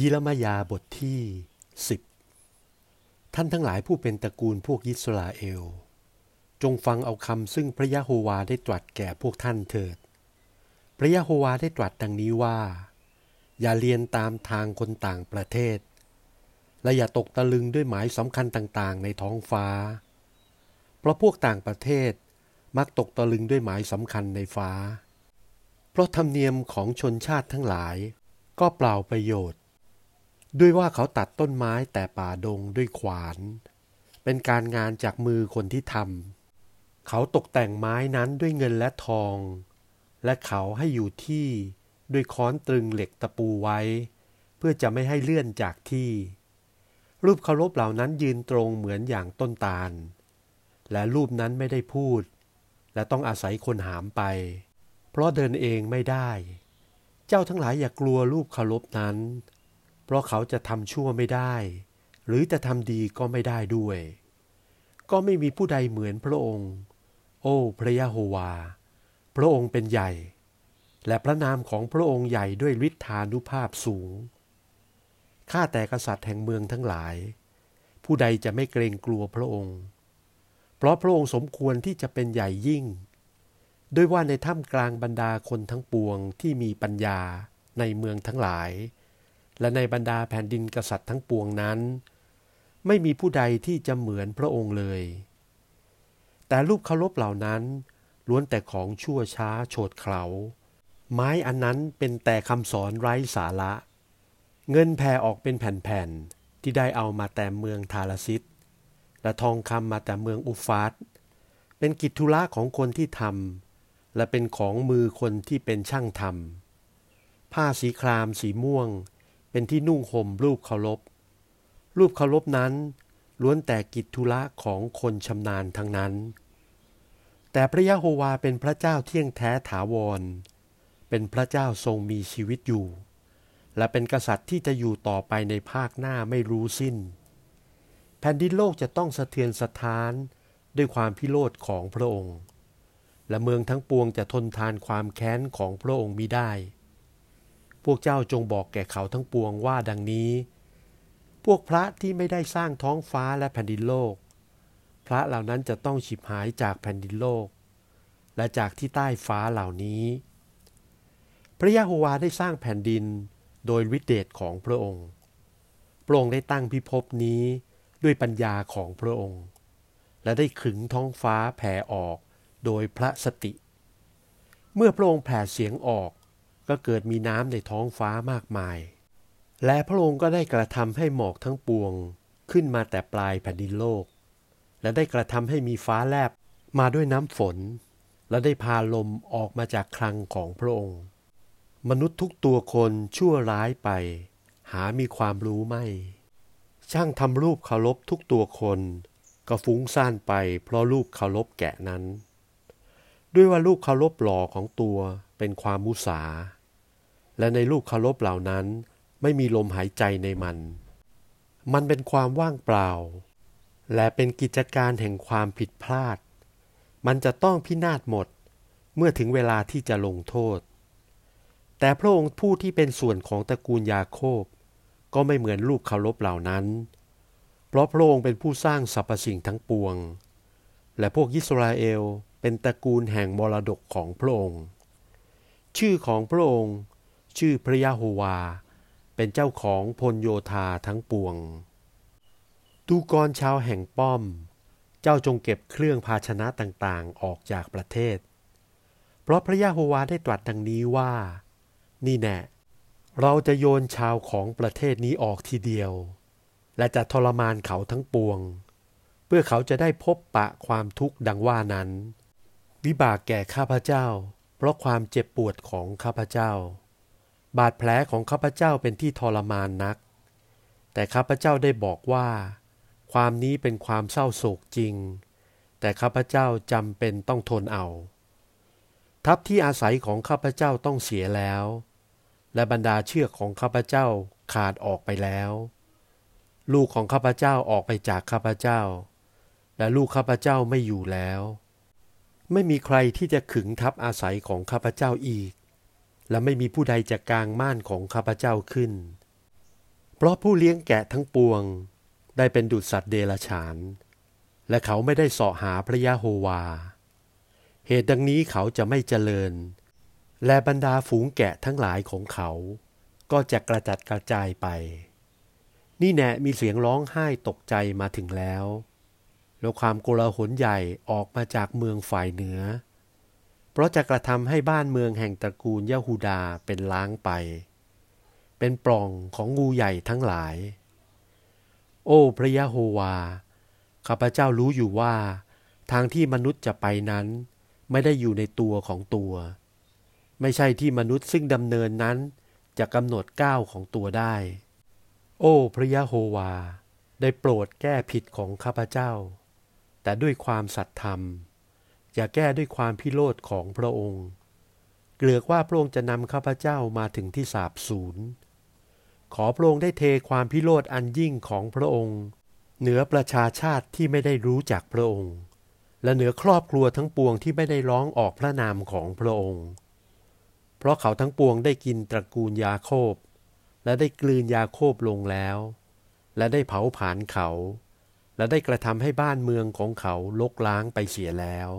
ยิรมยาบทที่สิบท่านทั้งหลายผู้เป็นตระกูลพวกยิสราเอล จงฟังเอาคำซึ่งพระยะโฮวาได้ตรัสแก่พวกท่านเถิด พระยะโฮวาได้ตรัสดังนี้ว่า อย่าเรียนตามทางคนต่างประเทศ และอย่าตกตะลึงด้วยหมายสำคัญต่างๆ ในท้องฟ้า เพราะพวกต่างประเทศมักตกตะลึงด้วยหมายสำคัญในฟ้า เพราะธรรมเนียมของชนชาติทั้งหลายก็เปล่าประโยชน์ ด้วยว่าเขาตัดต้นไม้แต่ป่าดงด้วยขวาน เป็นการงานจากมือคนที่ทำเขาตกแต่งไม้นั้นด้วยเงินและทอง และเขาให้อยู่ที่ด้วยค้อนตรึงเหล็กตะปูไว้ เพื่อจะไม่ให้เลื่อนจากที่ รูปเคารพเหล่านั้นยืนตรงเหมือนอย่างต้นตาล และรูปนั้นไม่ได้พูด และต้องอาศัยคนหามไป เพราะเดินเองไม่ได้ เจ้าทั้งหลายอย่ากลัวรูปเคารพนั้น เพราะเขาจะทำชั่วไม่ได้ หรือจะทำดีก็ไม่ได้ด้วย ก็ไม่มีผู้ใดเหมือนพระองค์ โอ้พระยะโฮวา พระองค์เป็นใหญ่ และพระนามของพระองค์ใหญ่ด้วยฤทธานุภาพสูง ข้าแต่กษัตริย์แห่งเมืองทั้งหลาย ผู้ใดจะไม่เกรงกลัวพระองค์ เพราะพระองค์สมควรที่จะเป็นใหญ่ยิ่ง ด้วยว่าในถ้ำกลางบรรดาคนทั้งปวงที่มีปัญญาในเมืองทั้งหลาย และในบรรดาแผ่นดินกษัตริย์ทั้งปวงนั้น ไม่มีผู้ใดที่จะเหมือนพระองค์เลย แต่รูปเคารพเหล่านั้นล้วนแต่ของชั่วช้าโฉดเขาไม้อันนั้นเป็นแต่คำสอนไร้สาระ เงินแผ่ออกเป็นแผ่นๆที่ได้เอามาแต่เมืองทาลซิตและทองคำมาแต่เมืองอุฟาสเป็นกิจธุระของคนที่ทำและเป็นของมือคนที่เป็นช่างทำผ้าสีครามสีม่วง เป็นที่นุ่งห่มรูปเคารพ รูปเคารพนั้น ล้วนแต่กิจธุระของคนชำนาญทั้งนั้น แต่พระยะโฮวาเป็นพระเจ้าเที่ยงแท้ถาวร เป็นพระเจ้าทรงมีชีวิตอยู่ และเป็นกษัตริย์ที่จะอยู่ต่อไปในภาคหน้าไม่รู้สิ้น แผ่นดินโลกจะต้องสะเทือนสะท้านด้วยความพิโรธของพระองค์ และเมืองทั้งปวงจะทนทานความแค้นของพระองค์มิได้ พวกเจ้าจงบอกแก่เขาทั้งปวงว่าดังนี้ พวกพระที่ไม่ได้สร้างท้องฟ้าและแผ่นดินโลก พระเหล่านั้นจะต้องฉิบหายจากแผ่นดินโลก และจากที่ใต้ฟ้าเหล่านี้ พระยะโฮวาได้สร้างแผ่นดินโดยวิเดชของพระองค์พระองค์ได้ตั้งพิภพนี้ด้วยปัญญาของพระองค์ และได้ขึงท้องฟ้าแผ่ออกโดยพระสติ เมื่อพระองค์แผ่เสียงออก ก็เกิดมีน้ำในท้องฟ้ามากมาย และพระองค์ก็ได้กระทำให้หมอกทั้งปวงขึ้นมาแต่ปลายแผ่นดินโลก และได้กระทำให้มีฟ้าแลบมาด้วยน้ำฝน และได้พาลมออกมาจากคลังของพระองค์ มนุษย์ทุกตัวคนชั่วร้ายไป หามีความรู้ไม่ ช่างทำรูปเคารพทุกตัวคน ก็ฟุ้งซ่านไปเพราะรูปเคารพแกะนั้น ด้วยว่ารูปเคารพหล่อของตัวเป็นความมุสา และในลูกเคารพเหล่านั้น ไม่มีลมหายใจในมัน มันเป็นความว่างเปล่า และเป็นกิจการแห่งความผิดพลาด มันจะต้องพินาศหมด เมื่อถึงเวลาที่จะลงโทษ แต่พระองค์ผู้ที่เป็นส่วนของตระกูลยาโคบ ก็ไม่เหมือนลูกเคารพเหล่านั้น เพราะพระองค์เป็นผู้สร้างสรรพสิ่งทั้งปวง และพวกยิสราเอลเป็นตระกูลแห่งมรดกของพระองค์ ชื่อของพระองค์ ชื่อพระยะโฮวา เป็นเจ้าของพลโยธาทั้งปวง ตูกรชาวแห่งป้อม เจ้าจงเก็บเครื่องภาชนะต่างๆ ออกจากประเทศ เพราะพระยะโฮวาได้ตรัสดังนี้ว่า นี่แน่เราจะโยนชาวของประเทศนี้ออกทีเดียว และจะทรมานเขาทั้งปวง เพื่อเขาจะได้พบปะความทุกข์ดังว่านั้น วิบากแก่ข้าพเจ้า เพราะความเจ็บปวดของข้าพเจ้า บาดแผลของข้าพเจ้าเป็นที่ทรมานนัก แต่ข้าพเจ้าได้บอกว่า ความนี้เป็นความเศร้าโศกจริง แต่ข้าพเจ้าจำเป็นต้องทนเอา ทัพที่อาศัยของข้าพเจ้าต้องเสียแล้ว และบรรดาเชือกของข้าพเจ้าขาดออกไปแล้ว ลูกของข้าพเจ้าออกไปจากข้าพเจ้า และลูกข้าพเจ้าไม่อยู่แล้ว ไม่มีใครที่จะขึงทัพอาศัยของข้าพเจ้าอีก และไม่มีผู้ใดจะกางม่านของข้าพเจ้าขึ้น เพราะผู้เลี้ยงแกะทั้งปวง ได้เป็นดุจสัตว์เดรัจฉาน และเขาไม่ได้เสาะหาพระยะโฮวา เหตุดังนี้เขาจะไม่เจริญ และบรรดาฝูงแกะทั้งหลายของเขา ก็จะกระจัดกระจายไป นี่แน่มีเสียงร้องไห้ตกใจมาถึงแล้ว แล้วความโกลาหลใหญ่ออกมาจากเมืองฝ่ายเหนือ เพราะจะกระทำให้บ้านเมืองแห่งตระกูลยะฮูดาเป็นล้างไป เป็นปล่องของงูใหญ่ทั้งหลาย โอ้พระยะโฮวา ข้าพเจ้ารู้อยู่ว่า ทางที่มนุษย์จะไปนั้น ไม่ได้อยู่ในตัวของตัว ไม่ใช่ที่มนุษย์ซึ่งดำเนินนั้นจะกำหนดก้าวของตัวได้ โอ้พระยะโฮวา ได้โปรดแก้ผิดของข้าพเจ้า แต่ด้วยความสัตย์ธรรม อย่าแก้ด้วยความพิโรธของพระองค์ เกลือกว่าพระองค์จะนำข้าพเจ้ามาถึงที่สาบสูญขอพระองค์ได้เทความพิโรธอันยิ่งของพระองค์ เหนือประชาชาติที่ไม่ได้รู้จักพระองค์ และเหนือครอบครัวทั้งปวงที่ไม่ได้ร้องออกพระนามของพระองค์ เพราะเขาทั้งปวงได้กินตระกูลยาโคบ และได้กลืนยาโคบลงแล้ว และได้เผาผลาญเขา และได้กระทำให้บ้านเมืองของเขาลกล้างไปเสียแล้ว